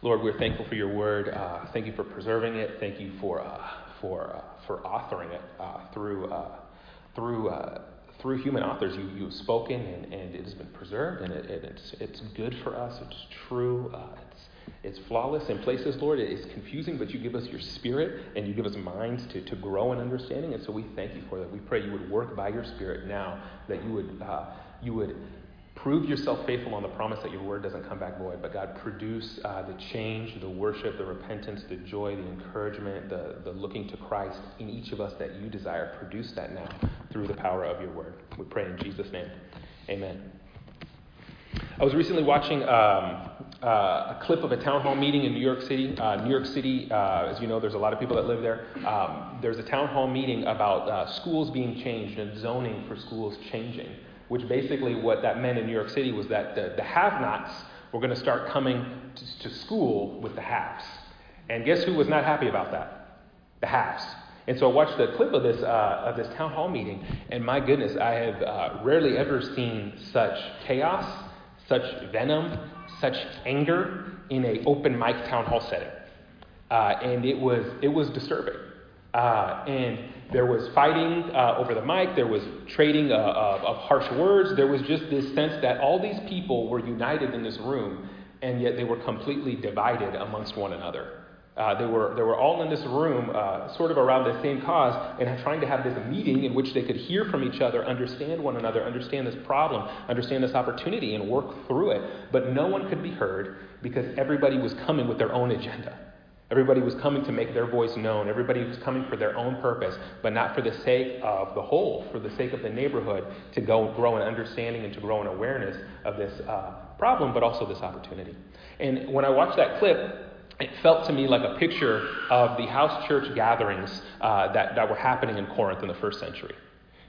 Lord, we're thankful for your word. Uh, thank you for preserving it. Thank you for, uh, for, uh, for authoring it uh, through, uh, through, uh, through human authors. You, you've spoken and, and it has been preserved and it, it, it's, it's good for us. It's true. it's, it's flawless in places, Lord. It is confusing, but you give us your spirit and you give us minds to, to grow in understanding. And so we thank you for that. We pray you would work by your spirit now, that you would, you would Prove yourself faithful on the promise that your word doesn't come back void, but God, produce uh, the change, the worship, the repentance, the joy, the encouragement, the, the looking to Christ in each of us that you desire. Produce that now through the power of your word. We pray in Jesus' name. Amen. I was recently watching um, uh, a clip of a town hall meeting in New York City. Uh, New York City, uh, as you know, there's a lot of people that live there. Um, there's a town hall meeting about uh, schools being changed and zoning for schools changing which basically what that meant in New York City was that the, the have nots were going to start coming to, to, school with the haves. And guess who was not happy about that? The haves. And so I watched a clip of this, uh, of this town hall meeting, and my goodness, I have uh, rarely ever seen such chaos, such venom, such anger in an open mic town hall setting. Uh, and it was, it was disturbing. Uh, and there was fighting uh, over the mic, there was trading uh, of, of harsh words. There was just this sense that all these people were united in this room, and yet they were completely divided amongst one another. Uh, they, were, they were all in this room, uh, sort of around the same cause, and trying to have this meeting in which they could hear from each other, understand one another, understand this problem, understand this opportunity, and work through it. But no one could be heard because everybody was coming with their own agenda. Everybody was coming to make their voice known. Everybody was coming for their own purpose, but not for the sake of the whole, for the sake of the neighborhood, to go grow an understanding and to grow in awareness of this uh, problem, but also this opportunity. And when I watched that clip, it felt to me like a picture of the house church gatherings uh, that, that were happening in Corinth in the first century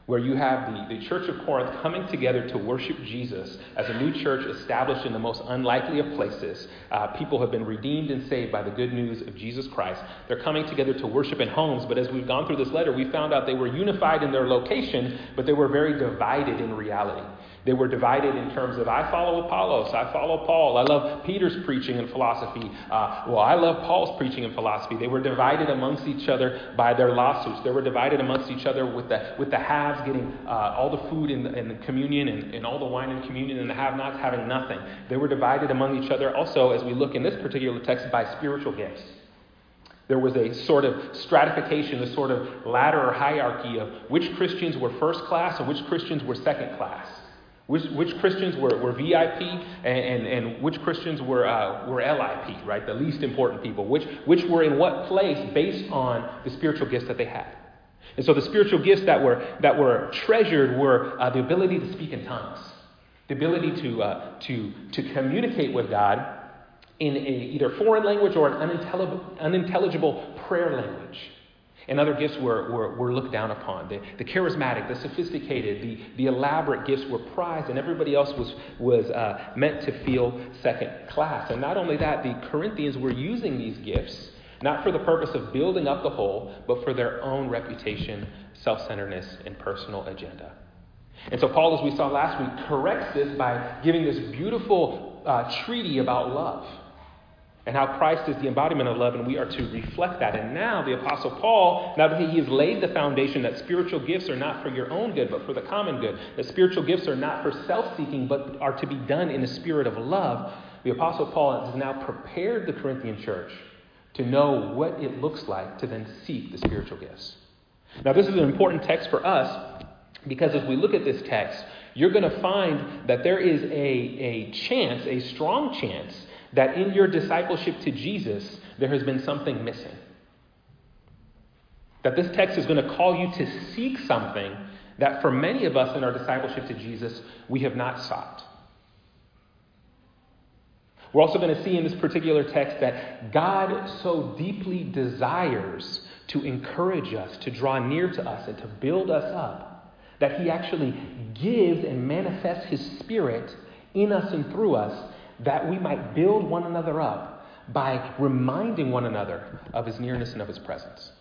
where you have the, the Church of Corinth coming together to worship Jesus as a new church established in the most unlikely of places. Uh, people have been redeemed and saved by the good news of Jesus Christ. They're coming together to worship in homes, but as we've gone through this letter, we found out they were unified in their location, but they were very divided in reality. They were divided in terms of I follow Apollos, I follow Paul, I love Peter's preaching and philosophy. Uh, well, I love Paul's preaching and philosophy. They were divided amongst each other by their lawsuits. They were divided amongst each other with the, with the haves getting uh, all the food in the, communion and, and all the wine in communion, and the have nots having nothing. They were divided among each other also, as we look in this particular text, by spiritual gifts. There was a sort of stratification, a sort of ladder or hierarchy of which Christians were first class and which Christians were second class. Which, which Christians were, were VIP and, and, and which Christians were, uh, were LIP, right? The least important people. Which, which were in what place based on the spiritual gifts that they had. And so the spiritual gifts that were, that were treasured were uh, the ability to speak in tongues, the ability to, uh, to, to communicate with God in a, either foreign language or an unintelligible, unintelligible prayer language. And other gifts were, were, were looked down upon. The, the charismatic, the sophisticated, the, the elaborate gifts were prized, and everybody else was, was uh, meant to feel second class. And not only that, the Corinthians were using these gifts not for the purpose of building up the whole, but for their own reputation, self centeredness, and personal agenda. And so, Paul, as we saw last week, corrects this by giving this beautiful uh, treaty about love and how Christ is the embodiment of love, and we are to reflect that. And now, the Apostle Paul, now that he has laid the foundation that spiritual gifts are not for your own good, but for the common good, that spiritual gifts are not for self seeking, but are to be done in a spirit of love, the Apostle Paul has now prepared the Corinthian church to know what it looks like to then seek the spiritual gifts. Now, this is an important text for us because as we look at this text, you're going to find that there is a, a chance, a strong chance, that in your discipleship to Jesus, there has been something missing. That this text is going to call you to seek something that for many of us in our discipleship to Jesus, we have not sought. We're also going to see in this particular text that God so deeply desires to encourage us, to draw near to us, and to build us up, that He actually gives and manifests His Spirit in us and through us that we might build one another up by reminding one another of his nearness and of his presence.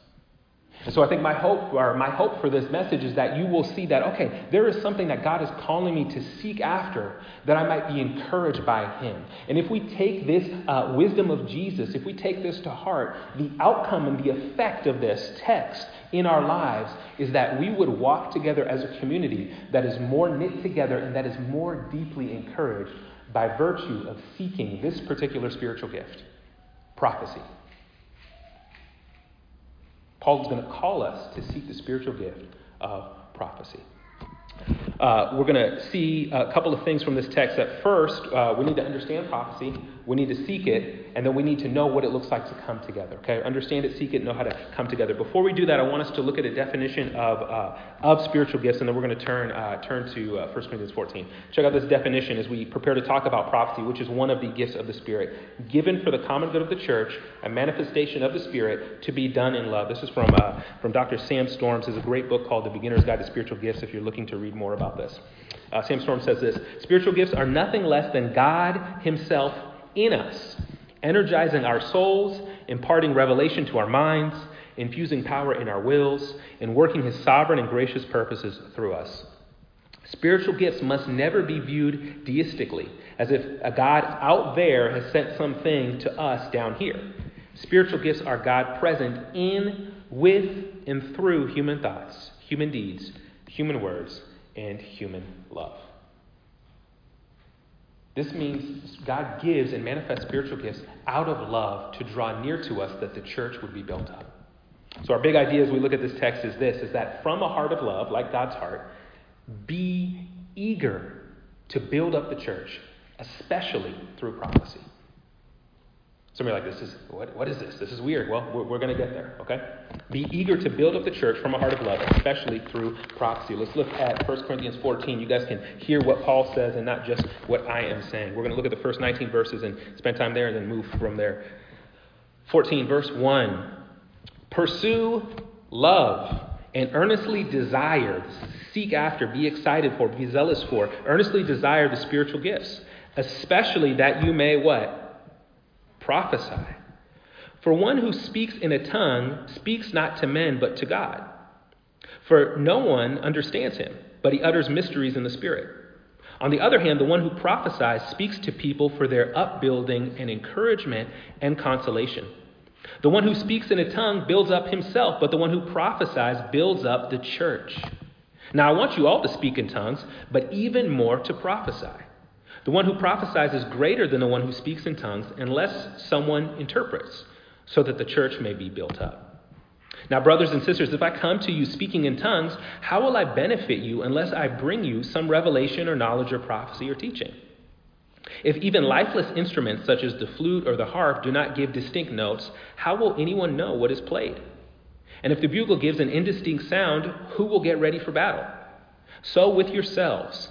And so I think my hope, or my hope for this message is that you will see that, okay, there is something that God is calling me to seek after that I might be encouraged by Him. And if we take this uh, wisdom of Jesus, if we take this to heart, the outcome and the effect of this text in our lives is that we would walk together as a community that is more knit together and that is more deeply encouraged by virtue of seeking this particular spiritual gift prophecy. Paul is going to call us to seek the spiritual gift of prophecy. Uh, we're going to see a couple of things from this text. That first, uh, we need to understand prophecy, we need to seek it, and then we need to know what it looks like to come together. Okay, understand it, seek it, know how to come together. Before we do that, I want us to look at a definition of uh, of spiritual gifts, and then we're going to turn uh, turn to 1 uh, Corinthians 14. Check out this definition as we prepare to talk about prophecy, which is one of the gifts of the Spirit, given for the common good of the church, a manifestation of the Spirit to be done in love. This is from uh, from Dr. Sam Storms. Has a great book called The Beginner's Guide to Spiritual Gifts. If you're looking to read more about this. Uh, Sam Storm says this Spiritual gifts are nothing less than God Himself in us, energizing our souls, imparting revelation to our minds, infusing power in our wills, and working His sovereign and gracious purposes through us. Spiritual gifts must never be viewed deistically, as if a God out there has sent something to us down here. Spiritual gifts are God present in, with, and through human thoughts, human deeds, human words, and human love. This means God gives and manifests spiritual gifts out of love to draw near to us that the church would be built up. So our big idea as we look at this text is this is that from a heart of love, like God's heart, be eager to build up the church, especially through prophecy. Some of you are like, this is, what, what is this? This is weird. Well, we're, we're going to get there, okay? Be eager to build up the church from a heart of love, especially through prophecy. Let's look at 1 Corinthians 14. You guys can hear what Paul says and not just what I am saying. We're going to look at the first 19 verses and spend time there and then move from there. 14, verse 1. Pursue love and earnestly desire, seek after, be excited for, be zealous for, earnestly desire the spiritual gifts, especially that you may what? Prophesy. For one who speaks in a tongue speaks not to men, but to God. For no one understands him, but he utters mysteries in the Spirit. On the other hand, the one who prophesies speaks to people for their upbuilding and encouragement and consolation. The one who speaks in a tongue builds up himself, but the one who prophesies builds up the church. Now, I want you all to speak in tongues, but even more to prophesy. The one who prophesies is greater than the one who speaks in tongues unless someone interprets, so that the church may be built up. Now, brothers and sisters, if I come to you speaking in tongues, how will I benefit you unless I bring you some revelation or knowledge or prophecy or teaching? If even lifeless instruments such as the flute or the harp do not give distinct notes, how will anyone know what is played? And if the bugle gives an indistinct sound, who will get ready for battle? So with yourselves.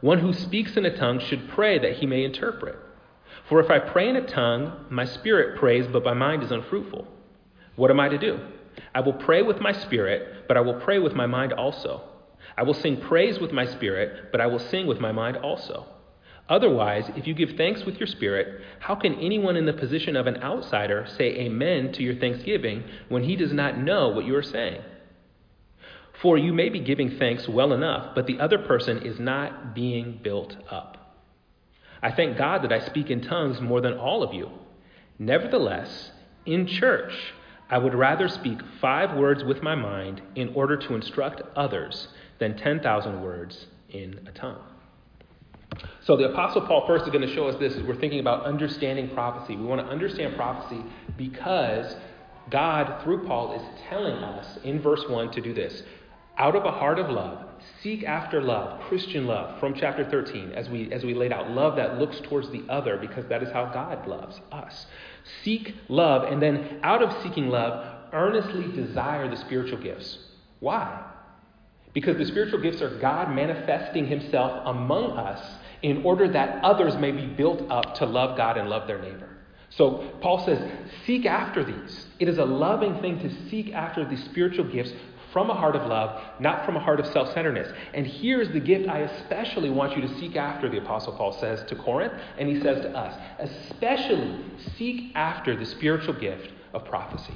one who speaks in a tongue should pray that he may interpret. For if I pray in a tongue, my spirit prays, but my mind is unfruitful. What am I to do? I will pray with my spirit, but I will pray with my mind also. I will sing praise with my spirit, but I will sing with my mind also. Otherwise, if you give thanks with your spirit, how can anyone in the position of an outsider say amen to your thanksgiving when he does not know what you are saying? For you may be giving thanks well enough, but the other person is not being built up. I thank God that I speak in tongues more than all of you. Nevertheless, in church, I would rather speak five words with my mind in order to instruct others than 10,000 words in a tongue. So, the Apostle Paul first is going to show us this as we're thinking about understanding prophecy. We want to understand prophecy because God, through Paul, is telling us in verse 1 to do this out of a heart of love, seek after love, Christian love from chapter 13, as we, as we laid out, love that looks towards the other because that is how God loves us. Seek love, and then out of seeking love, earnestly desire the spiritual gifts. Why? Because the spiritual gifts are God manifesting himself among us in order that others may be built up to love God and love their neighbor. So Paul says, seek after these. It is a loving thing to seek after the spiritual gifts from a heart of love, not from a heart of self centeredness. And here's the gift I especially want you to seek after, the Apostle Paul says to Corinth, and he says to us. Especially seek after the spiritual gift of prophecy.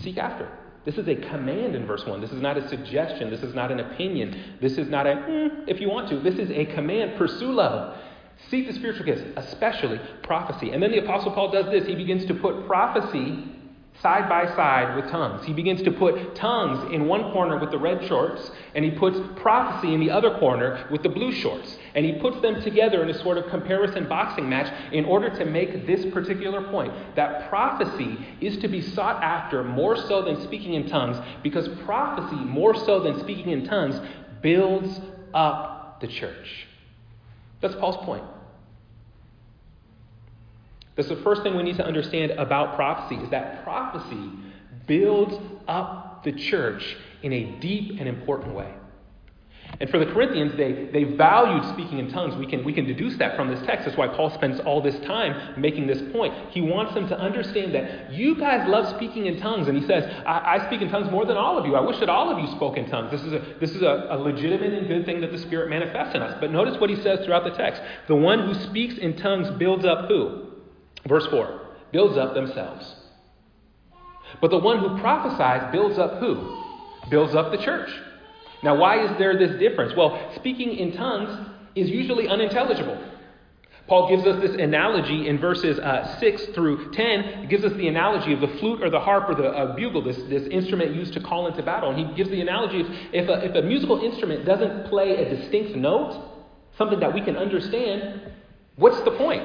Seek after. This is a command in verse 1. This is not a suggestion. This is not an opinion. This is not a, mm, if you want to. This is a command. Pursue love. Seek the spiritual gifts, especially prophecy. And then the Apostle Paul does this. He begins to put prophecy side by side with tongues. He begins to put tongues in one corner with the red shorts, and he puts prophecy in the other corner with the blue shorts. And he puts them together in a sort of comparison boxing match in order to make this particular point that prophecy is to be sought after more so than speaking in tongues, because prophecy, more so than speaking in tongues, builds up the church. That's Paul's point. That's the first thing we need to understand about prophecy is that prophecy builds up the church in a deep and important way. And for the Corinthians, they, they valued speaking in tongues. We can, we can deduce that from this text. That's why Paul spends all this time making this point. He wants them to understand that you guys love speaking in tongues. And he says, I, I speak in tongues more than all of you. I wish that all of you spoke in tongues. This is, a, this is a, a legitimate and good thing that the Spirit manifests in us. But notice what he says throughout the text. The one who speaks in tongues builds up who? Verse 4 builds up themselves. But the one who prophesies builds up who? Builds up the church. Now, why is there this difference? Well, speaking in tongues is usually unintelligible. Paul gives us this analogy in verses uh, 6 through 10. It gives us the analogy of the flute or the harp or the uh, bugle, this, this instrument used to call into battle. And he gives the analogy of if a, if a musical instrument doesn't play a distinct note, something that we can understand, what's the point?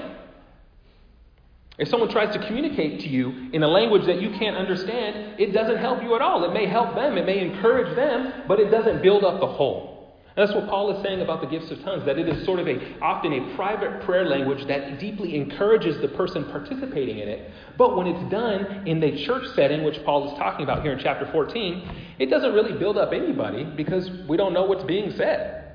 If someone tries to communicate to you in a language that you can't understand, it doesn't help you at all. It may help them, it may encourage them, but it doesn't build up the whole. And that's what Paul is saying about the gifts of tongues, that it is sort of a often a private prayer language that deeply encourages the person participating in it. But when it's done in the church setting, which Paul is talking about here in chapter 14, it doesn't really build up anybody because we don't know what's being said.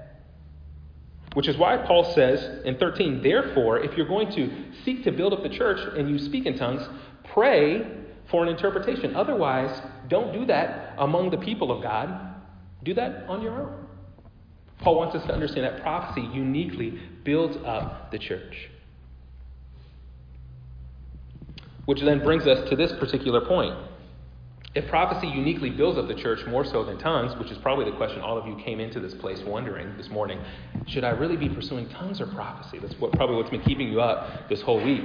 Which is why Paul says in 13, therefore, if you're going to seek to build up the church and you speak in tongues, pray for an interpretation. Otherwise, don't do that among the people of God. Do that on your own. Paul wants us to understand that prophecy uniquely builds up the church. Which then brings us to this particular point. If prophecy uniquely builds up the church more so than tongues, which is probably the question all of you came into this place wondering this morning, should I really be pursuing tongues or prophecy? That's what, probably what's been keeping you up this whole week.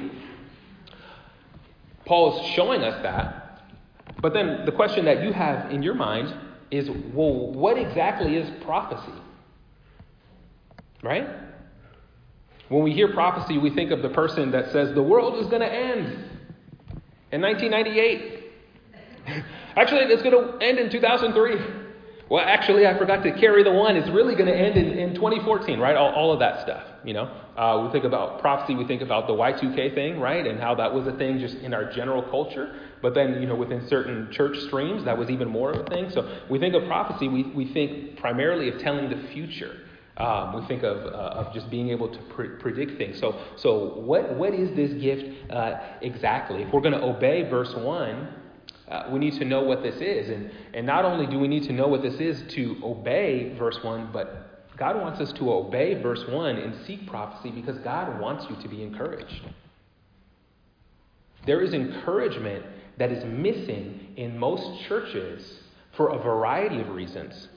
Paul is showing us that. But then the question that you have in your mind is well, what exactly is prophecy? Right? When we hear prophecy, we think of the person that says the world is going to end in 1998. actually, it's going to end in 2003. Well, actually, I forgot to carry the one. It's really going to end in, in 2014, right? All, all of that stuff, you know. Uh, we think about prophecy, we think about the Y2K thing, right? And how that was a thing just in our general culture. But then, you know, within certain church streams, that was even more of a thing. So we think of prophecy, we, we think primarily of telling the future. Um, we think of, uh, of just being able to pre- predict things. So, so what, what is this gift uh, exactly? If we're going to obey verse 1, uh, we need to know what this is. And, and not only do we need to know what this is to obey verse 1, but God wants us to obey verse 1 and seek prophecy because God wants you to be encouraged. There is encouragement that is missing in most churches for a variety of reasons.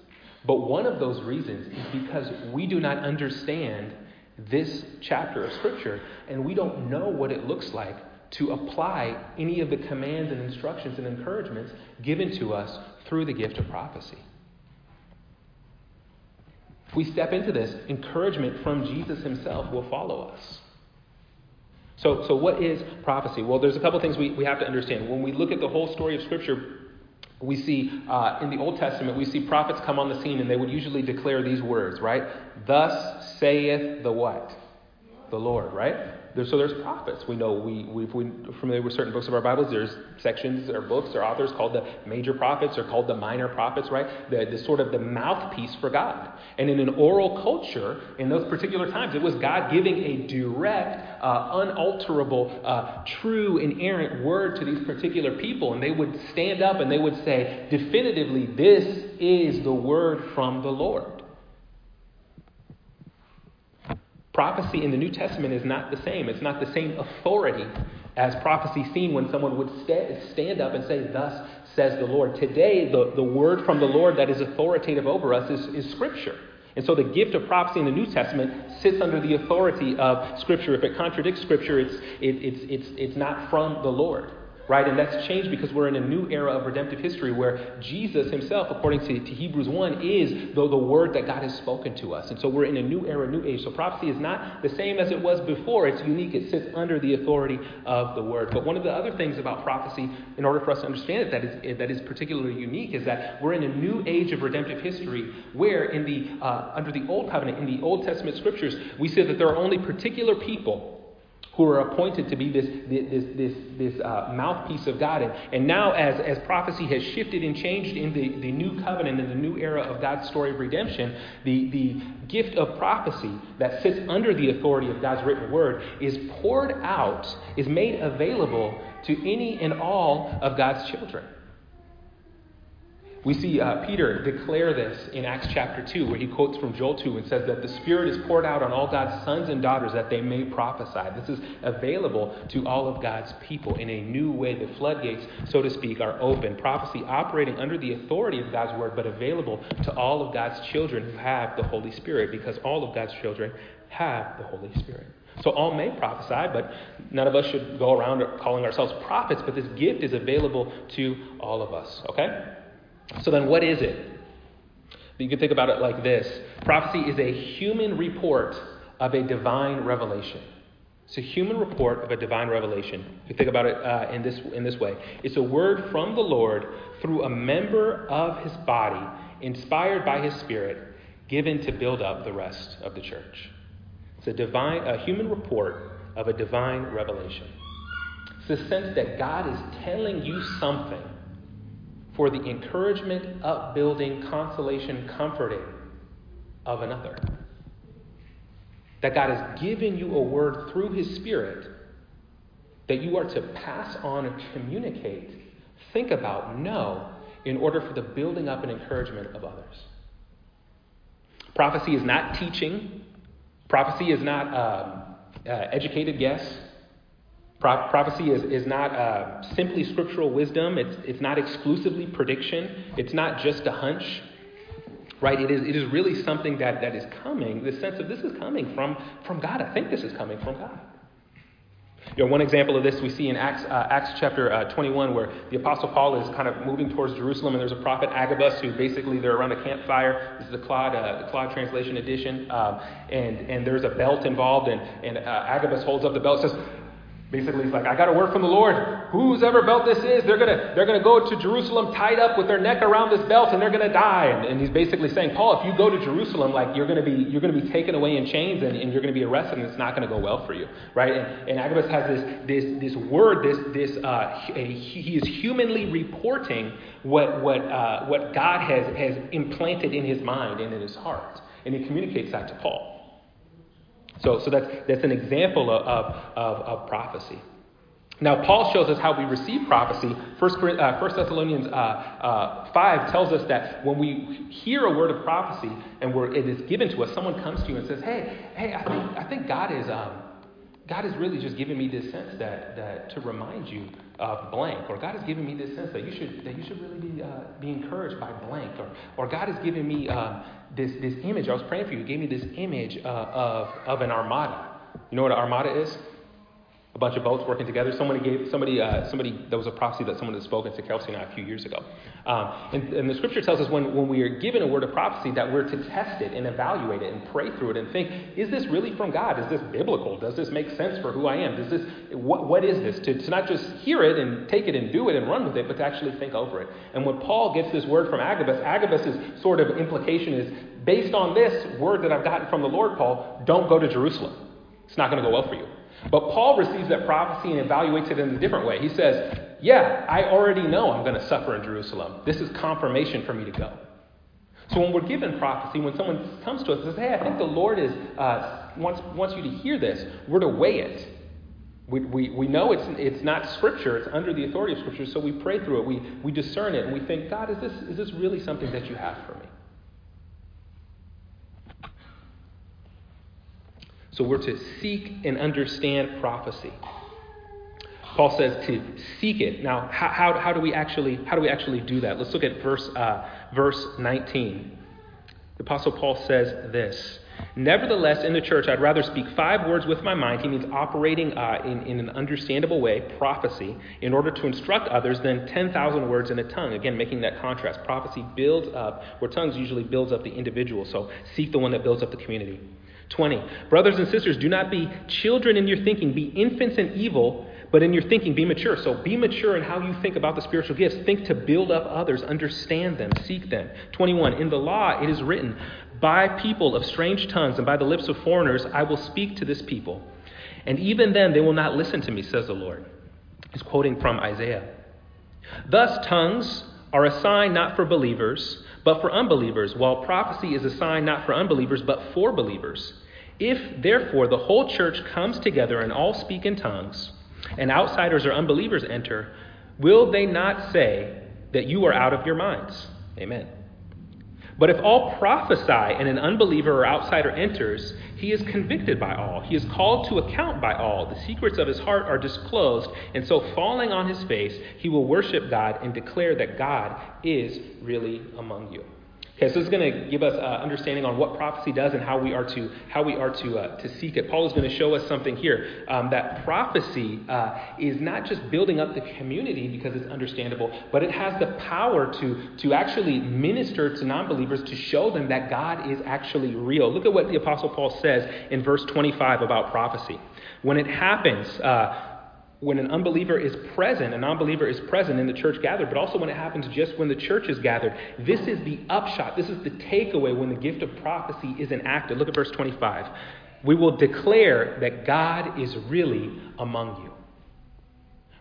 But one of those reasons is because we do not understand this chapter of Scripture and we don't know what it looks like to apply any of the commands and instructions and encouragements given to us through the gift of prophecy. If we step into this, encouragement from Jesus himself will follow us. So, so what is prophecy? Well, there's a couple things we, we have to understand. When we look at the whole story of Scripture, we see uh, in the Old Testament, we see prophets come on the scene and they would usually declare these words, right? Thus saith the what? The Lord, right? There, so there's prophets. We know we, we, if we're familiar with certain books of our Bibles, there's sections or books or authors called the major prophets or called the minor prophets, right? The, the sort of the mouthpiece for God. And in an oral culture, in those particular times, it was God giving a direct, uh, unalterable, uh, true, inerrant word to these particular people. And they would stand up and they would say, definitively, this is the word from the Lord. Prophecy in the New Testament is not the same. It's not the same authority as prophecy seen when someone would stand up and say, Thus says the Lord. Today, the, the word from the Lord that is authoritative over us is, is Scripture. And so the gift of prophecy in the New Testament sits under the authority of Scripture. If it contradicts Scripture, it's, it, it's, it's, it's not from the Lord right? And that's changed because we're in a new era of redemptive history where Jesus himself, according to, to Hebrews 1, is the, the word that God has spoken to us. And so we're in a new era, new age. So prophecy is not the same as it was before. It's unique. It sits under the authority of the word. But one of the other things about prophecy, in order for us to understand it, that is, that is particularly unique, is that we're in a new age of redemptive history where in the, uh, under the Old Covenant, in the Old Testament scriptures, we see that there are only particular people who are appointed to be this, this, this, this uh, mouthpiece of God. And, and now, as, as prophecy has shifted and changed in the, the new covenant, in the new era of God's story of redemption, the, the gift of prophecy that sits under the authority of God's written word is poured out, is made available to any and all of God's children. We see uh, Peter declare this in Acts chapter 2, where he quotes from Joel 2 and says that the Spirit is poured out on all God's sons and daughters that they may prophesy. This is available to all of God's people in a new way. The floodgates, so to speak, are open. Prophecy operating under the authority of God's word, but available to all of God's children who have the Holy Spirit, because all of God's children have the Holy Spirit. So all may prophesy, but none of us should go around calling ourselves prophets, but this gift is available to all of us, okay? So then, what is it? You can think about it like this prophecy is a human report of a divine revelation. It's a human report of a divine revelation. You think about it uh, in, this, in this way it's a word from the Lord through a member of his body, inspired by his spirit, given to build up the rest of the church. It's a, divine, a human report of a divine revelation. It's the sense that God is telling you something for the encouragement, upbuilding, consolation, comforting of another. That God has given you a word through His Spirit that you are to pass on and communicate, think about, know, in order for the building up and encouragement of others. Prophecy is not teaching, prophecy is not um, uh, educated guess. Pro- prophecy is, is not uh, simply scriptural wisdom, it's, it's not exclusively prediction, it's not just a hunch. Right? It is, it is really something that, that is coming, the sense of this is coming from, from God. I think this is coming from God. You know, one example of this we see in Acts, uh, Acts chapter uh, 21, where the Apostle Paul is kind of moving towards Jerusalem, and there's a prophet Agabus who basically they're around a campfire. This is the Claude, uh, the Claude translation edition, um, and and there's a belt involved, and and uh, Agabus holds up the belt, says, Basically, he's like, I got a word from the Lord. Whose ever belt this is, they're gonna they're gonna go to Jerusalem tied up with their neck around this belt, and they're gonna die. And, and he's basically saying, Paul, if you go to Jerusalem, like you're gonna be you're gonna be taken away in chains, and, and you're gonna be arrested, and it's not gonna go well for you, right? And, and Agabus has this this this word, this this uh, he is humanly reporting what what uh, what God has has implanted in his mind and in his heart, and he communicates that to Paul. So, so that's, that's an example of, of, of prophecy. Now, Paul shows us how we receive prophecy. First, uh, Thessalonians uh, uh, 5 tells us that when we hear a word of prophecy and it is given to us, someone comes to you and says, Hey, hey, I think, I think God is. Um, God has really just given me this sense that, that to remind you of blank, or God has given me this sense that you should that you should really be uh, be encouraged by blank, or or God has given me uh, this this image. I was praying for you. He gave me this image uh, of of an armada. You know what an armada is? Bunch of boats working together. Somebody gave somebody uh, somebody that was a prophecy that someone had spoken to Kelsey and I a few years ago. Um, and, and, the scripture tells us when, when we are given a word of prophecy that we're to test it and evaluate it and pray through it and think, is this really from God? Is this biblical? Does this make sense for who I am? Does this what, what is this? To, to not just hear it and take it and do it and run with it, but to actually think over it. And when Paul gets this word from Agabus, Agabus's sort of implication is based on this word that I've gotten from the Lord, Paul, don't go to Jerusalem. It's not going to go well for you. But Paul receives that prophecy and evaluates it in a different way. He says, Yeah, I already know I'm going to suffer in Jerusalem. This is confirmation for me to go. So when we're given prophecy, when someone comes to us and says, Hey, I think the Lord is, uh, wants, wants you to hear this, we're to weigh it. We, we, we know it's, it's not Scripture, it's under the authority of Scripture, so we pray through it, we, we discern it, and we think, God, is this, is this really something that you have for me? So we're to seek and understand prophecy. Paul says to seek it. Now, how, how, how, do we actually how do we actually do that? Let's look at verse uh, verse 19. The Apostle Paul says this. Nevertheless, in the church, I'd rather speak five words with my mind. He means operating uh, in, in an understandable way, prophecy, in order to instruct others than 10,000 words in a tongue. Again, making that contrast. Prophecy builds up, where tongues usually builds up the individual. So seek the one that builds up the community. 20. Brothers and sisters, do not be children in your thinking, be infants in evil, but in your thinking, be mature. So be mature in how you think about the spiritual gifts. Think to build up others, understand them, seek them. 21. In the law, it is written, By people of strange tongues and by the lips of foreigners, I will speak to this people. And even then, they will not listen to me, says the Lord. He's quoting from Isaiah. Thus, tongues are a sign not for believers, but for unbelievers, while prophecy is a sign not for unbelievers, but for believers. If, therefore, the whole church comes together and all speak in tongues, and outsiders or unbelievers enter, will they not say that you are out of your minds? Amen. But if all prophesy and an unbeliever or outsider enters, he is convicted by all. He is called to account by all. The secrets of his heart are disclosed, and so falling on his face, he will worship God and declare that God is really among you. Okay, so this is going to give us uh, understanding on what prophecy does and how we are to how we are to uh, to seek it. Paul is going to show us something here um, that prophecy uh, is not just building up the community because it's understandable, but it has the power to to actually minister to non-believers to show them that God is actually real. Look at what the apostle Paul says in verse 25 about prophecy. When it happens, uh, when an unbeliever is present, a non believer is present in the church gathered, but also when it happens just when the church is gathered. This is the upshot, this is the takeaway when the gift of prophecy is enacted. Look at verse 25. We will declare that God is really among you.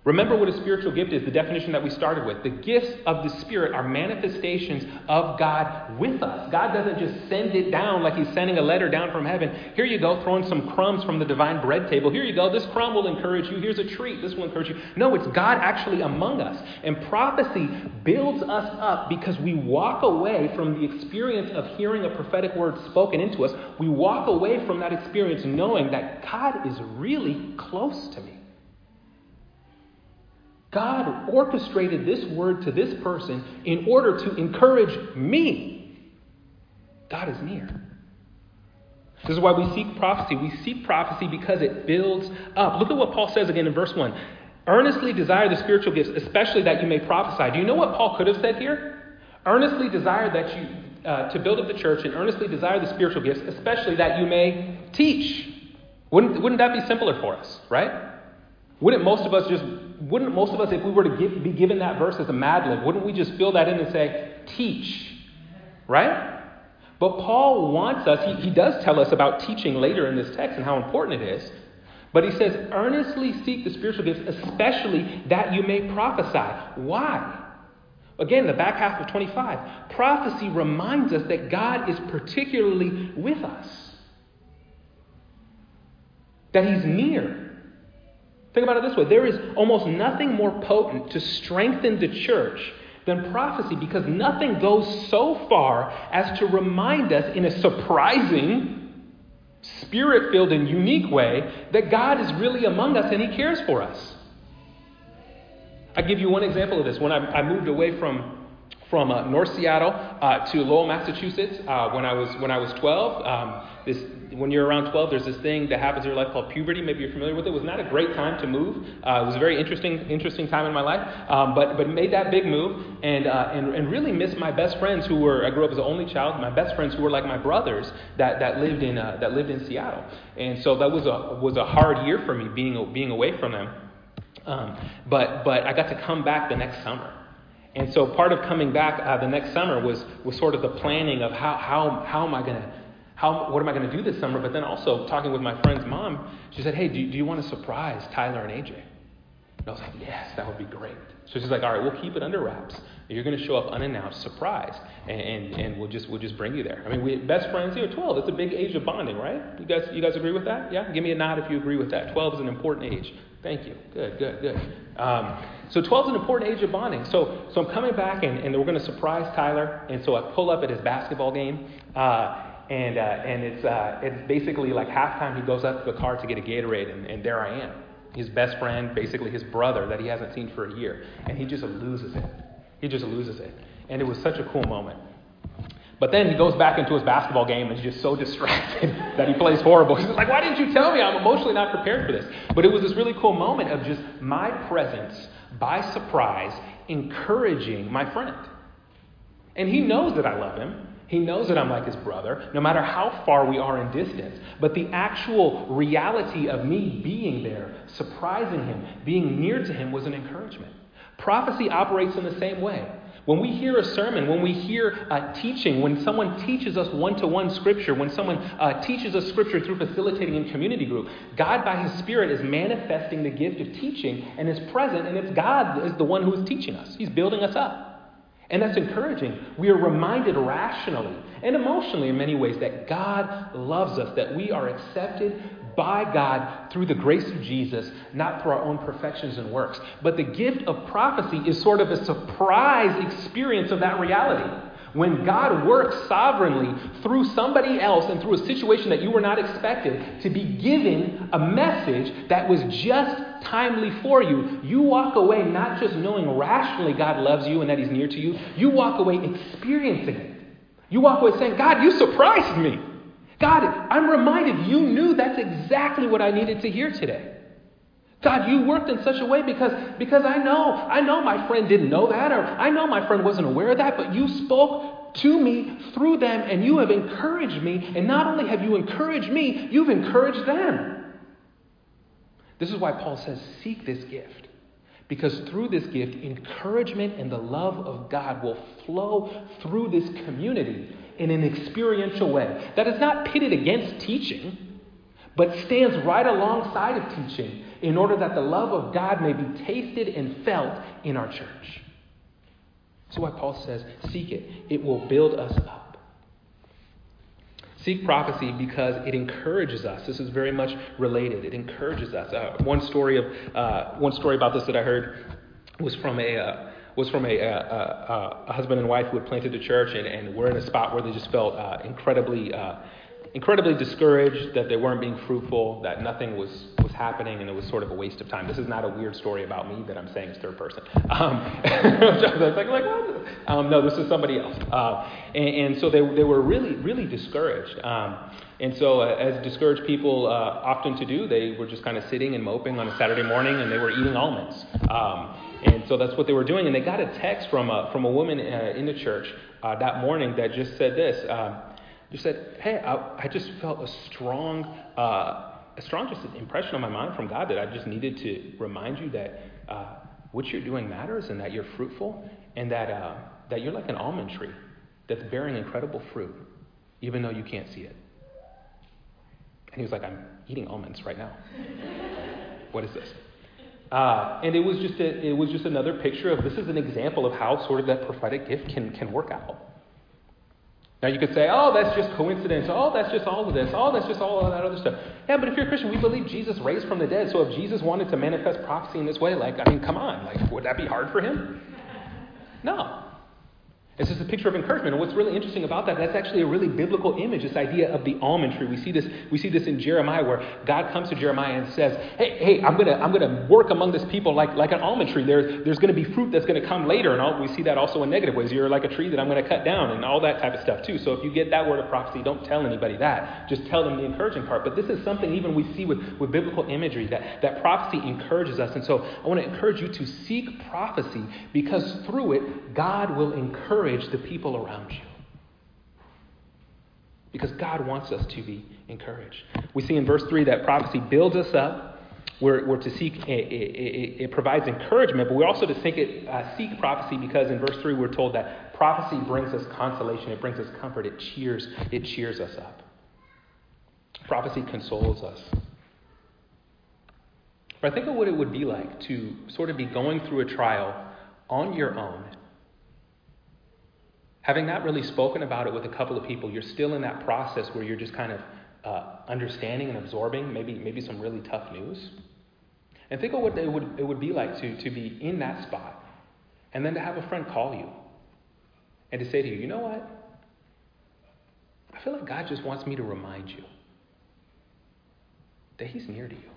Remember what a spiritual gift is, the definition that we started with. The gifts of the Spirit are manifestations of God with us. God doesn't just send it down like He's sending a letter down from heaven. Here you go, throwing some crumbs from the divine bread table. Here you go, this crumb will encourage you. Here's a treat, this will encourage you. No, it's God actually among us. And prophecy builds us up because we walk away from the experience of hearing a prophetic word spoken into us. We walk away from that experience knowing that God is really close to me. God orchestrated this word to this person in order to encourage me. God is near. This is why we seek prophecy. We seek prophecy because it builds up. Look at what Paul says again in verse 1. Earnestly desire the spiritual gifts, especially that you may prophesy. Do you know what Paul could have said here? Earnestly desire that you uh, to build up the church and earnestly desire the spiritual gifts, especially that you may teach. Wouldn't, wouldn't that be simpler for us, right? Wouldn't most of us just, wouldn't most of us, if we were to give, be given that verse as a mad lib, wouldn't we just fill that in and say, teach? Right? But Paul wants us, he, he does tell us about teaching later in this text and how important it is. But he says, earnestly seek the spiritual gifts, especially that you may prophesy. Why? Again, the back half of 25. Prophecy reminds us that God is particularly with us, that he's near. Think about it this way there is almost nothing more potent to strengthen the church than prophecy because nothing goes so far as to remind us in a surprising, spirit filled, and unique way that God is really among us and He cares for us. i give you one example of this. When I, I moved away from from uh, North Seattle uh, to Lowell, Massachusetts, uh, when I was when I was 12. Um, this when you're around 12, there's this thing that happens in your life called puberty. Maybe you're familiar with it. It was not a great time to move. Uh, it was a very interesting interesting time in my life, um, but but made that big move and, uh, and and really missed my best friends who were. I grew up as the only child. My best friends who were like my brothers that that lived in uh, that lived in Seattle, and so that was a was a hard year for me being being away from them. Um, but but I got to come back the next summer. And so part of coming back uh, the next summer was, was sort of the planning of how, how, how am I going to How, what am I going to do this summer? But then also talking with my friend's mom, she said, hey, do, do you want to surprise Tyler and AJ? And I was like, yes, that would be great. So she's like, all right, we'll keep it under wraps. You're going to show up unannounced, surprised, and, and, and, we'll just we'll just bring you there. I mean, we best friends here, 12. It's a big age of bonding, right? You guys you guys agree with that? Yeah. Give me a nod if you agree with that. 12 is an important age. Thank you. Good, good, good. Um, so 12 is an important age of bonding. So so I'm coming back, and, and we're going to surprise Tyler. And so I pull up at his basketball game. Uh, and, uh, and it's, uh, it's basically like halftime, he goes up to the car to get a Gatorade, and, and there I am his best friend, basically his brother that he hasn't seen for a year. And he just loses it. He just loses it. And it was such a cool moment. But then he goes back into his basketball game and he's just so distracted that he plays horrible. He's like, Why didn't you tell me? I'm emotionally not prepared for this. But it was this really cool moment of just my presence by surprise encouraging my friend. And he knows that I love him. He knows that I'm like his brother, no matter how far we are in distance. But the actual reality of me being there, surprising him, being near to him, was an encouragement. Prophecy operates in the same way. When we hear a sermon, when we hear uh, teaching, when someone teaches us one to one scripture, when someone uh, teaches us scripture through facilitating in community group, God by His Spirit is manifesting the gift of teaching and is present, and it's God is the one who is teaching us. He's building us up. And that's encouraging. We are reminded rationally and emotionally in many ways that God loves us, that we are accepted by God through the grace of Jesus, not through our own perfections and works. But the gift of prophecy is sort of a surprise experience of that reality. When God works sovereignly through somebody else and through a situation that you were not expected to be given a message that was just timely for you, you walk away not just knowing rationally God loves you and that He's near to you, you walk away experiencing it. You walk away saying, God, you surprised me. God, I'm reminded you knew that's exactly what I needed to hear today. God, you worked in such a way because, because I know, I know my friend didn't know that, or I know my friend wasn't aware of that, but you spoke to me through them and you have encouraged me. And not only have you encouraged me, you've encouraged them. This is why Paul says, seek this gift. Because through this gift, encouragement and the love of God will flow through this community in an experiential way that is not pitted against teaching, but stands right alongside of teaching in order that the love of God may be tasted and felt in our church. So, why Paul says, seek it, it will build us up. Seek prophecy because it encourages us. This is very much related. It encourages us. Uh, one story of uh, one story about this that I heard was from a uh, was from a, uh, uh, a, husband and wife who had planted a church and, and were in a spot where they just felt uh, incredibly incredibly discouraged that they weren't being fruitful, that nothing was, was happening, and it was sort of a waste of time. This is not a weird story about me that I'm saying is third person. Um, like, like what? Um, no, this is somebody else. Uh, and, and, so they, they were really, really discouraged. Um, and so, uh, as discouraged people uh, often to do, they were just kind of sitting and moping on a Saturday morning, and they were eating almonds. Um, and so that's what they were doing. And they got a text from a, from a woman uh, in the church uh, that morning that just said this. Um, just said, hey, I, I just felt a strong, uh, a strong just impression on my mind from God that I just needed to remind you that uh, what you're doing matters and that you're fruitful and that, uh, that you're like an almond tree that's bearing incredible fruit, even though you can't see it. And he was like, I'm eating almonds right now. what is this? Uh, and it was just a, it was just another picture of this is an example of how sort of that prophetic gift can can work out. Now you could say, oh, that's just coincidence. Oh, that's just all of this. Oh, that's just all of that other stuff. Yeah, but if you're a Christian, we believe Jesus raised from the dead. So if Jesus wanted to manifest prophecy in this way, like, I mean, come on. Like, would that be hard for him? No. It's just a picture of encouragement. And what's really interesting about that, that's actually a really biblical image, this idea of the almond tree. We see this, we see this in Jeremiah where God comes to Jeremiah and says, Hey, hey, I'm gonna I'm gonna work among this people like, like an almond tree. There's there's gonna be fruit that's gonna come later, and all, we see that also in negative ways. You're like a tree that I'm gonna cut down and all that type of stuff too. So if you get that word of prophecy, don't tell anybody that. Just tell them the encouraging part. But this is something even we see with, with biblical imagery that, that prophecy encourages us. And so I want to encourage you to seek prophecy because through it, God will encourage the people around around you. Because God wants us to be encouraged. We see in verse 3 that prophecy builds us up. We're, we're to seek, it, it, it, provides encouragement, but we're also to seek, it, uh, seek prophecy because in verse 3 we're told that prophecy brings us consolation, it brings us comfort, it cheers, it cheers us up. Prophecy consoles us. But I think of what it would be like to sort of be going through a trial on your own. Having not really spoken about it with a couple of people, you're still in that process where you're just kind of uh, understanding and absorbing maybe, maybe some really tough news. And think of what it would, it would be like to, to be in that spot and then to have a friend call you and to say to you, you know what? I feel like God just wants me to remind you that He's near to you,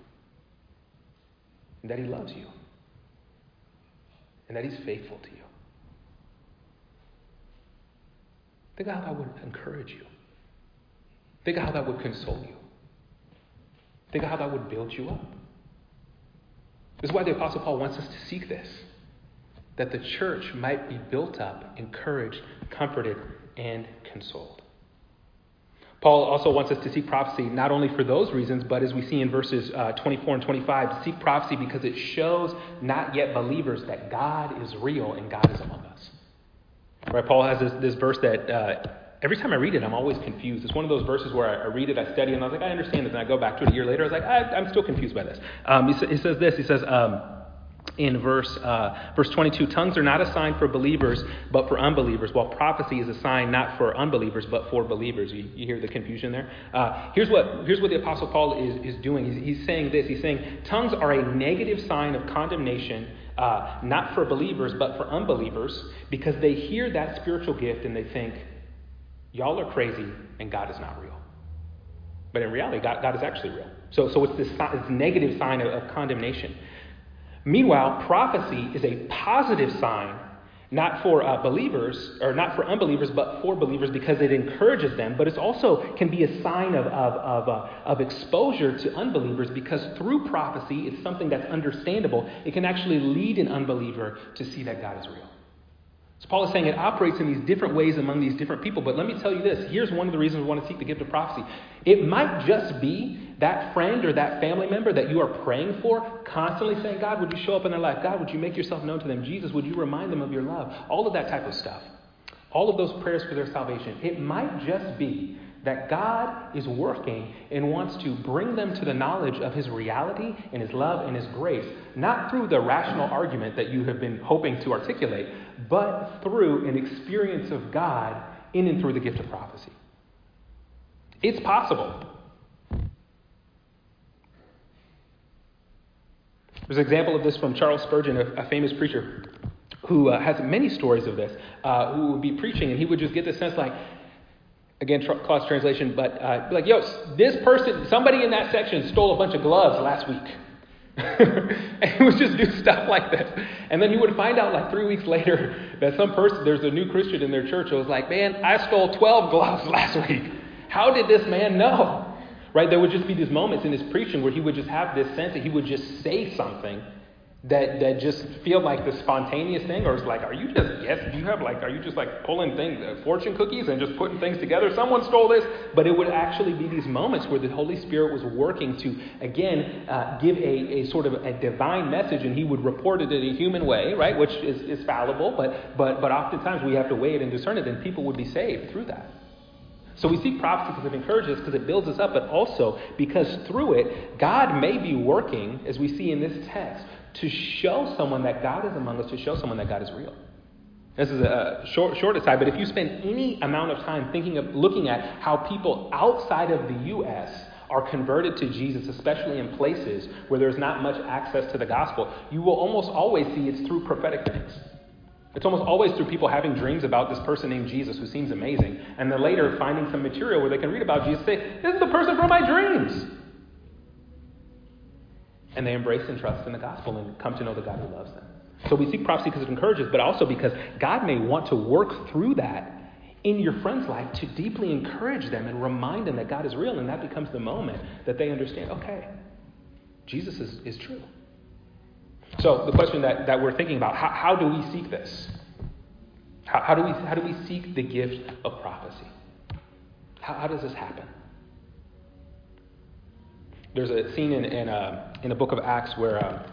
and that He loves you, and that He's faithful to you. Think of how that would encourage you. Think of how that would console you. Think of how that would build you up. This is why the Apostle Paul wants us to seek this that the church might be built up, encouraged, comforted, and consoled. Paul also wants us to seek prophecy not only for those reasons, but as we see in verses uh, 24 and 25, seek prophecy because it shows not yet believers that God is real and God is among us. Right? Paul has this, this verse that uh, every time I read it, I'm always confused. It's one of those verses where I, I read it, I study, and I was like, I understand this, and I go back to it a year later. I was like, I, am still confused by this. Um, he, he, says this. He says. Um, in verse, uh, verse 22 tongues are not a sign for believers but for unbelievers while prophecy is a sign not for unbelievers but for believers you, you hear the confusion there uh, here's, what, here's what the apostle paul is, is doing he's, he's saying this he's saying tongues are a negative sign of condemnation uh, not for believers but for unbelievers because they hear that spiritual gift and they think y'all are crazy and god is not real. But in reality god, god is actually real. So, so it's this negative sign of, of condemnation. Meanwhile, prophecy is a positive sign, not for uh, believers, or not for unbelievers, but for believers because it encourages them. But it also can be a sign of, of, of, uh, of exposure to unbelievers because through prophecy, it's something that's understandable. It can actually lead an unbeliever to see that God is real. So Paul is saying it operates in these different ways among these different people. But let me tell you this here's one of the reasons we want to seek the gift of prophecy. It might just be that friend or that family member that you are praying for, constantly saying, God, would you show up in their life? God, would you make yourself known to them? Jesus, would you remind them of your love? All of that type of stuff. All of those prayers for their salvation. It might just be that God is working and wants to bring them to the knowledge of His reality and His love and His grace, not through the rational argument that you have been hoping to articulate, but through an experience of God in and through the gift of prophecy. It's possible. There's an example of this from Charles Spurgeon, a, famous preacher who uh, has many stories of this, uh, who would be preaching, and he would just get the sense like, again, cross translation, but uh, like, yo, this person, somebody in that section stole a bunch of gloves last week. and he would just do stuff like this. And then he would find out like three weeks later that some person, there's a new Christian in their church who was like, man, I stole 12 gloves last week. How did this man know? Right? There would just be these moments in his preaching where he would just have this sense that he would just say something that, that just feel like the spontaneous thing, or it's like, are you just yes? Do you have like, are you just like pulling things, uh, fortune cookies, and just putting things together? Someone stole this, but it would actually be these moments where the Holy Spirit was working to again uh, give a, a sort of a divine message, and He would report it in a human way, right? Which is, is fallible, but but but oftentimes we have to weigh it and discern it, and people would be saved through that. So we seek prophecy because it encourages us, because it builds us up, but also because through it, God may be working, as we see in this text, to show someone that God is among us, to show someone that God is real. This is a short, short aside, but if you spend any amount of time thinking of looking at how people outside of the U.S. are converted to Jesus, especially in places where there's not much access to the gospel, you will almost always see it's through prophetic things. It's almost always through people having dreams about this person named Jesus who seems amazing, and then later finding some material where they can read about Jesus, say, This is the person from my dreams. And they embrace and trust in the gospel and come to know the God who loves them. So we seek prophecy because it encourages, but also because God may want to work through that in your friend's life to deeply encourage them and remind them that God is real, and that becomes the moment that they understand, okay, Jesus is, is true. So the question that, that we're thinking about, how, how do we seek this? How, how, do we, how do we seek the gift of prophecy? How, how does this happen? There's a scene in, in, uh, in the book of Acts where uh,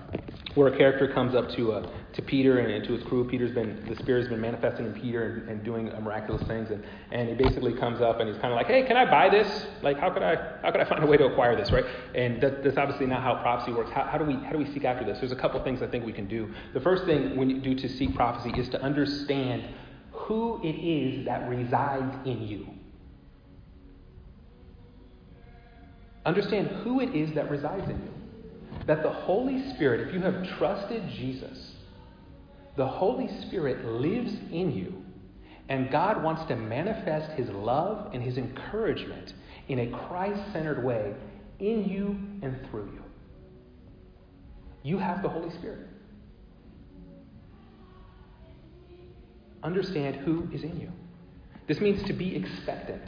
where a character comes up to uh, to Peter and, to his crew. Peter's been the Spirit's been manifesting in Peter and, and doing uh, miraculous things, and, and he basically comes up and he's kind of like, "Hey, can I buy this? Like, how could I how could I find a way to acquire this, right?" And that, that's obviously not how prophecy works. How, how do we how do we seek after this? There's a couple things I think we can do. The first thing when you do to seek prophecy is to understand who it is that resides in you. Understand who it is that resides in you. That the Holy Spirit, if you have trusted Jesus, the Holy Spirit lives in you, and God wants to manifest His love and His encouragement in a Christ centered way in you and through you. You have the Holy Spirit. Understand who is in you. This means to be expectant.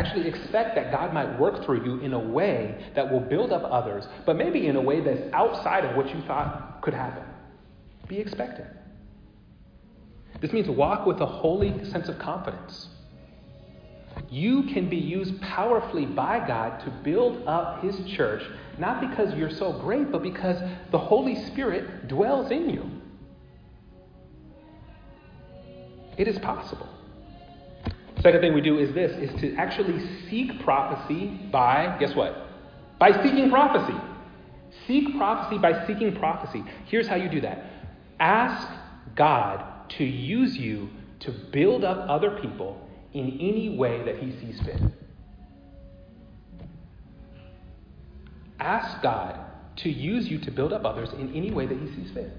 Actually, expect that God might work through you in a way that will build up others, but maybe in a way that's outside of what you thought could happen. Be expectant. This means walk with a holy sense of confidence. You can be used powerfully by God to build up His church, not because you're so great, but because the Holy Spirit dwells in you. It is possible. Second thing we do is this is to actually seek prophecy by guess what? By seeking prophecy. Seek prophecy by seeking prophecy. Here's how you do that. Ask God to use you to build up other people in any way that he sees fit. Ask God to use you to build up others in any way that he sees fit.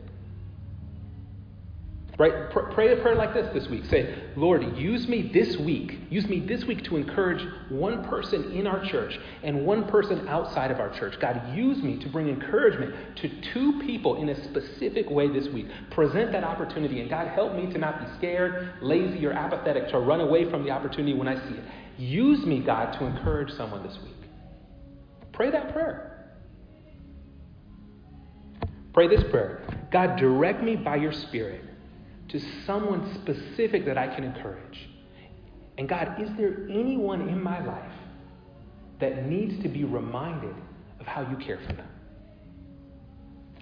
Right? Pray a prayer like this this week. Say, Lord, use me this week. Use me this week to encourage one person in our church and one person outside of our church. God, use me to bring encouragement to two people in a specific way this week. Present that opportunity. And God, help me to not be scared, lazy, or apathetic, to run away from the opportunity when I see it. Use me, God, to encourage someone this week. Pray that prayer. Pray this prayer God, direct me by your Spirit to someone specific that I can encourage. And God, is there anyone in my life that needs to be reminded of how you care for them?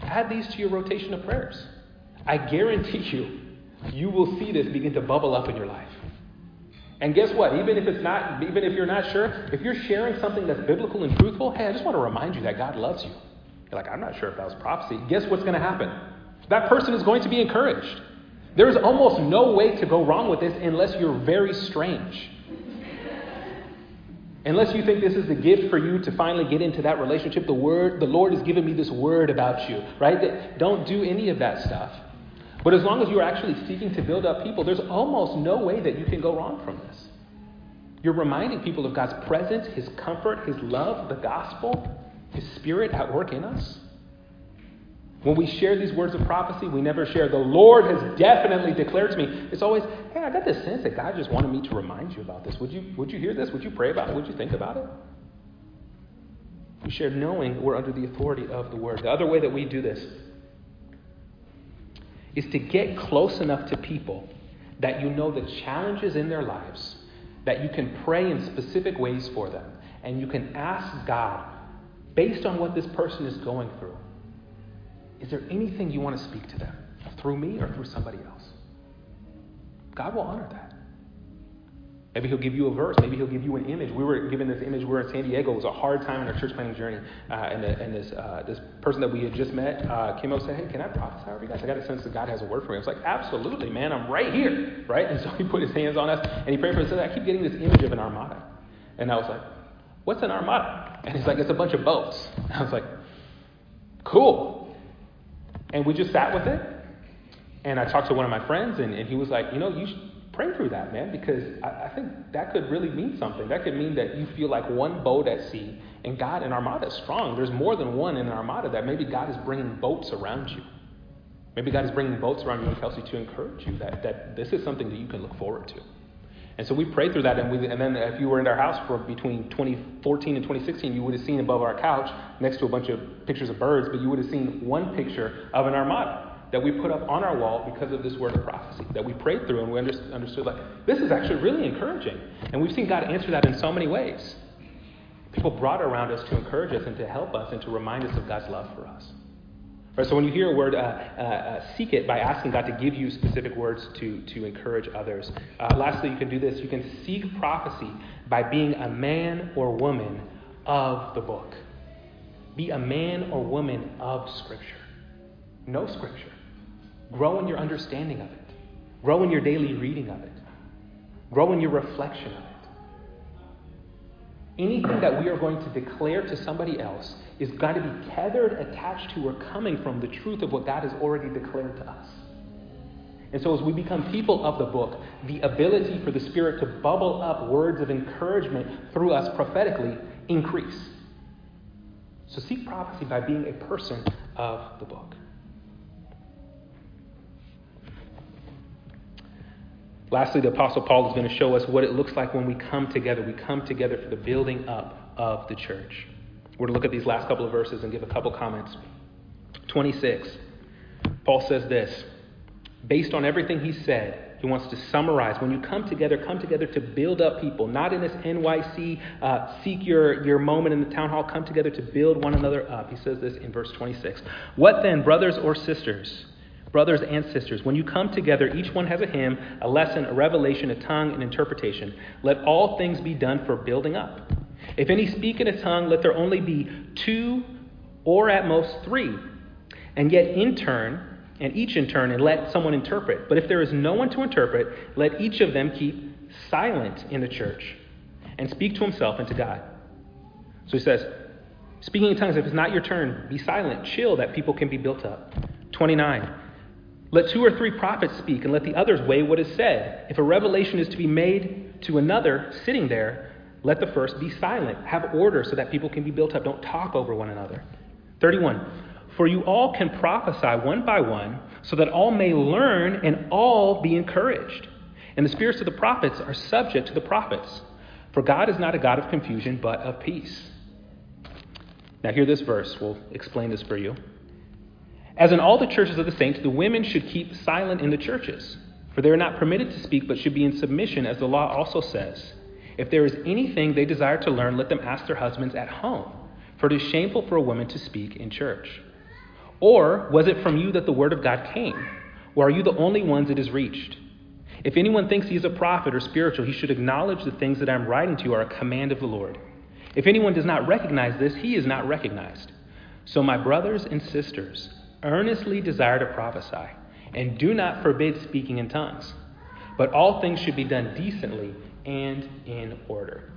Add these to your rotation of prayers. I guarantee you, you will see this begin to bubble up in your life. And guess what? Even if it's not, even if you're not sure, if you're sharing something that's biblical and truthful, hey, I just want to remind you that God loves you. You're like, I'm not sure if that was prophecy. Guess what's going to happen? That person is going to be encouraged. There's almost no way to go wrong with this unless you're very strange. Unless you think this is the gift for you to finally get into that relationship, the word, the Lord has given me this word about you, right? Don't do any of that stuff. But as long as you're actually seeking to build up people, there's almost no way that you can go wrong from this. You're reminding people of God's presence, His comfort, His love, the gospel, His Spirit at work in us. When we share these words of prophecy, we never share, the Lord has definitely declared to me. It's always, hey, I got this sense that God just wanted me to remind you about this. Would you, would you hear this? Would you pray about it? Would you think about it? We share knowing we're under the authority of the Word. The other way that we do this is to get close enough to people that you know the challenges in their lives, that you can pray in specific ways for them, and you can ask God, based on what this person is going through, is there anything you want to speak to them through me or through somebody else? God will honor that. Maybe he'll give you a verse. Maybe he'll give you an image. We were given this image. We were in San Diego. It was a hard time in our church planting journey. Uh, and, the, and this, uh, this person that we had just met uh, came up and said, Hey, can I prophesy over you guys? I got a sense that God has a word for me. I was like, Absolutely, man. I'm right here. Right? And so he put his hands on us and he prayed for us. Said, I keep getting this image of an armada. And I was like, What's an armada? And he's like, It's a bunch of boats. I was like, Cool. And we just sat with it. And I talked to one of my friends, and, and he was like, You know, you should pray through that, man, because I, I, think that could really mean something. That could mean that you feel like one boat at sea, and God and Armada is strong. There's more than one in Armada that maybe God is bringing boats around you. Maybe God is bringing boats around you and Kelsey to encourage you that, that this is something that you can look forward to. And so we prayed through that, and, we, and then if you were in our house for between 2014 and 2016, you would have seen above our couch, next to a bunch of pictures of birds, but you would have seen one picture of an armada that we put up on our wall because of this word of prophecy that we prayed through, and we understood like this is actually really encouraging, and we've seen God answer that in so many ways. People brought around us to encourage us and to help us and to remind us of God's love for us. Right, so when you hear a word, uh, uh, uh, seek it by asking God to give you specific words to, to encourage others. Uh, lastly, you can do this. You can seek prophecy by being a man or woman of the book. Be a man or woman of Scripture. Know Scripture. Grow in your understanding of it. Grow in your daily reading of it. Grow in your reflection of it. Anything that we are going to declare to somebody else is going to be tethered, attached to, or coming from the truth of what God has already declared to us. And so, as we become people of the book, the ability for the Spirit to bubble up words of encouragement through us prophetically increase. So, seek prophecy by being a person of the book. Lastly, the Apostle Paul is going to show us what it looks like when we come together. We come together for the building up of the church. We're going to look at these last couple of verses and give a couple comments. 26. Paul says this based on everything he said, he wants to summarize. When you come together, come together to build up people, not in this NYC, uh, seek your, your moment in the town hall, come together to build one another up. He says this in verse 26. What then, brothers or sisters? Brothers and sisters, when you come together, each one has a hymn, a lesson, a revelation, a tongue, an interpretation. Let all things be done for building up. If any speak in a tongue, let there only be two or at most three. And yet, in turn, and each in turn, and let someone interpret. But if there is no one to interpret, let each of them keep silent in the church and speak to himself and to God. So he says, speaking in tongues, if it's not your turn, be silent, chill, that people can be built up. 29. Let two or three prophets speak, and let the others weigh what is said. If a revelation is to be made to another sitting there, let the first be silent. Have order so that people can be built up. Don't talk over one another. 31. For you all can prophesy one by one, so that all may learn and all be encouraged. And the spirits of the prophets are subject to the prophets. For God is not a God of confusion, but of peace. Now, hear this verse. We'll explain this for you. As in all the churches of the saints, the women should keep silent in the churches, for they are not permitted to speak, but should be in submission, as the law also says. If there is anything they desire to learn, let them ask their husbands at home, for it is shameful for a woman to speak in church. Or was it from you that the word of God came? Or are you the only ones it has reached? If anyone thinks he is a prophet or spiritual, he should acknowledge the things that I am writing to you are a command of the Lord. If anyone does not recognize this, he is not recognized. So, my brothers and sisters, earnestly desire to prophesy, and do not forbid speaking in tongues. But all things should be done decently and in order.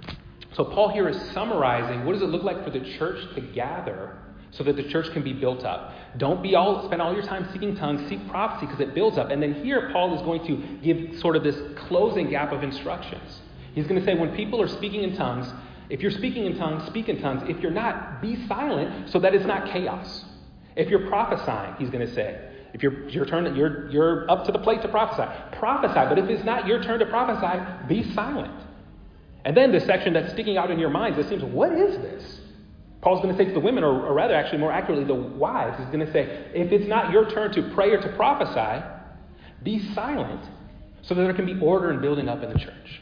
So, Paul here is summarizing what does it look like for the church to gather so that the church can be built up. Don't be all spend all your time seeking tongues, seek prophecy because it builds up. And then here Paul is going to give sort of this closing gap of instructions. He's going to say when people are speaking in tongues, if you're speaking in tongues, speak in tongues. If you're not, be silent so that it's not chaos. If you're prophesying, he's going to say, if you're your turn, you're, you're up to the plate to prophesy. Prophesy, but if it's not your turn to prophesy, be silent. And then the section that's sticking out in your minds that seems, what is this? Paul's going to say to the women, or, or rather, actually, more accurately, the wives, he's going to say, if it's not your turn to pray or to prophesy, be silent so that there can be order and building up in the church.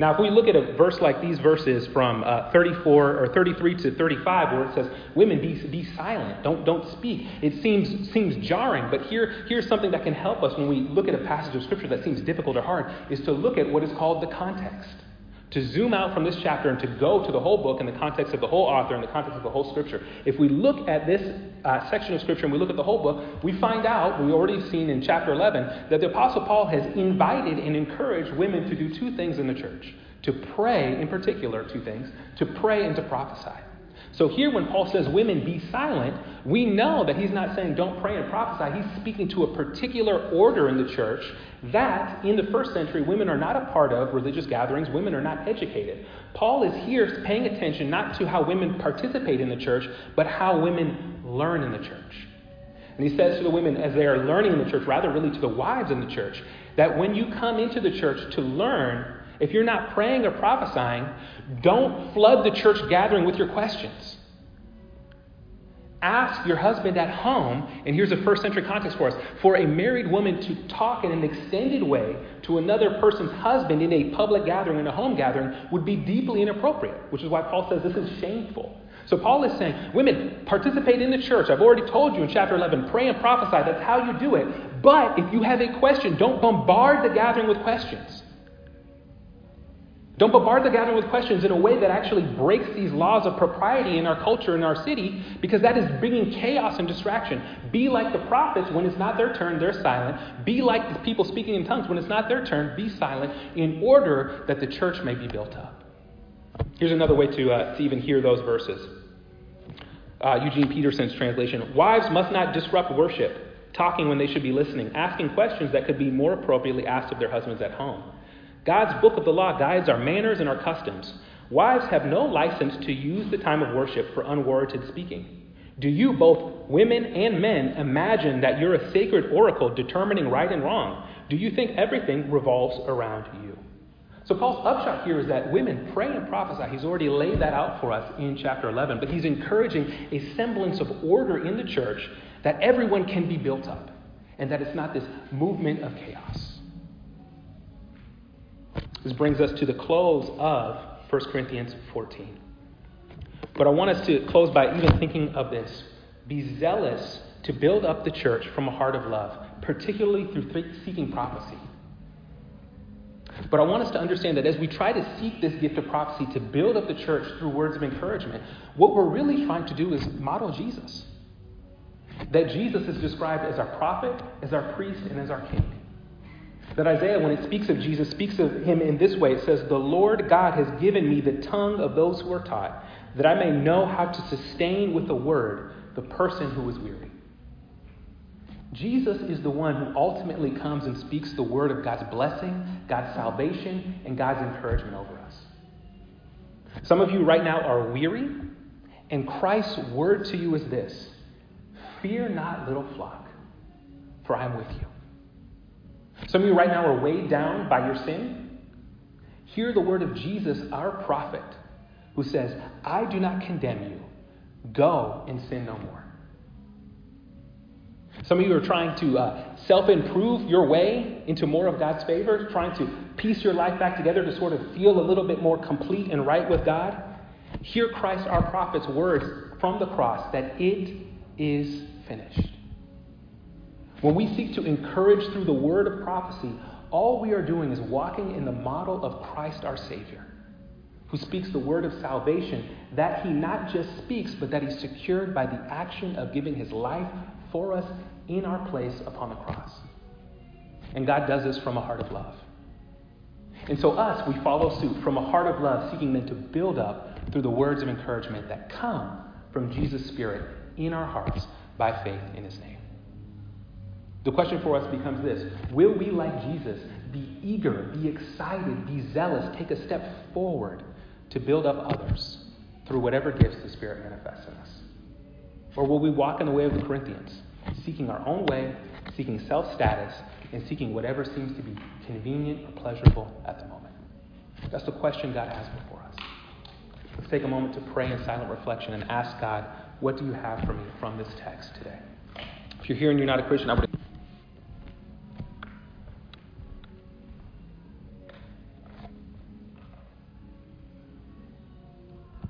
Now, if we look at a verse like these verses from uh, 34 or 33 to 35, where it says, "Women, be, be silent, don't don't speak," it seems seems jarring. But here here's something that can help us when we look at a passage of scripture that seems difficult or hard: is to look at what is called the context to zoom out from this chapter and to go to the whole book in the context of the whole author in the context of the whole scripture. If we look at this uh, section of scripture and we look at the whole book, we find out, we've already seen in chapter 11, that the Apostle Paul has invited and encouraged women to do two things in the church to pray, in particular, two things, to pray and to prophesy. So here, when Paul says, Women, be silent, we know that he's not saying don't pray and prophesy. He's speaking to a particular order in the church that, in the first century, women are not a part of religious gatherings. Women are not educated. Paul is here paying attention not to how women participate in the church, but how women learn in the church. And he says to the women, as they are learning in the church, rather really to the wives in the church, that when you come into the church to learn, if you're not praying or prophesying, don't flood the church gathering with your questions. ask your husband at home, and here's a first century context for us, for a married woman to talk in an extended way to another person's husband in a public gathering, in a home gathering, would be deeply inappropriate, which is why Paul says this is shameful. So Paul is saying, women, participate in the church. I've already told you in chapter 11, pray and prophesy. That's how you do it. But if you have a question, don't bombard the gathering with questions. Don't bombard the gathering with questions in a way that actually breaks these laws of propriety in our culture, in our city, because that is bringing chaos and distraction. Be like the prophets when it's not their turn, they're silent. Be like the people speaking in tongues when it's not their turn, be silent, in order that the church may be built up. Here's another way to, uh, to even hear those verses. Uh, Eugene Peterson's translation Wives must not disrupt worship, talking when they should be listening, asking questions that could be more appropriately asked of their husbands at home. God's book of the law guides our manners and our customs. Wives have no license to use the time of worship for unwarranted speaking. Do you, both women and men, imagine that you're a sacred oracle determining right and wrong? Do you think everything revolves around you? So, Paul's upshot here is that women pray and prophesy. He's already laid that out for us in chapter 11, but he's encouraging a semblance of order in the church that everyone can be built up and that it's not this movement of chaos. This brings us to the close of 1 Corinthians 14. But I want us to close by even thinking of this. Be zealous to build up the church from a heart of love, particularly through seeking prophecy. But I want us to understand that as we try to seek this gift of prophecy to build up the church through words of encouragement, what we're really trying to do is model Jesus. That Jesus is described as our prophet, as our priest, and as our king. That Isaiah, when it speaks of Jesus, speaks of him in this way it says, The Lord God has given me the tongue of those who are taught, that I may know how to sustain with the word the person who is weary. Jesus is the one who ultimately comes and speaks the word of God's blessing, God's salvation, and God's encouragement over us. Some of you right now are weary, and Christ's word to you is this Fear not, little flock, for I am with you. Some of you right now are weighed down by your sin. Hear the word of Jesus, our prophet, who says, I do not condemn you. Go and sin no more. Some of you are trying to uh, self improve your way into more of God's favor, trying to piece your life back together to sort of feel a little bit more complete and right with God. Hear Christ, our prophet's words from the cross that it is finished. When we seek to encourage through the word of prophecy, all we are doing is walking in the model of Christ our Savior, who speaks the word of salvation that he not just speaks, but that he secured by the action of giving his life for us in our place upon the cross. And God does this from a heart of love. And so, us, we follow suit from a heart of love, seeking then to build up through the words of encouragement that come from Jesus' Spirit in our hearts by faith in his name. The question for us becomes this Will we, like Jesus, be eager, be excited, be zealous, take a step forward to build up others through whatever gifts the Spirit manifests in us? Or will we walk in the way of the Corinthians, seeking our own way, seeking self status, and seeking whatever seems to be convenient or pleasurable at the moment? That's the question God has before us. Let's take a moment to pray in silent reflection and ask God, what do you have for me from this text today? If you're here and you're not a Christian, I would.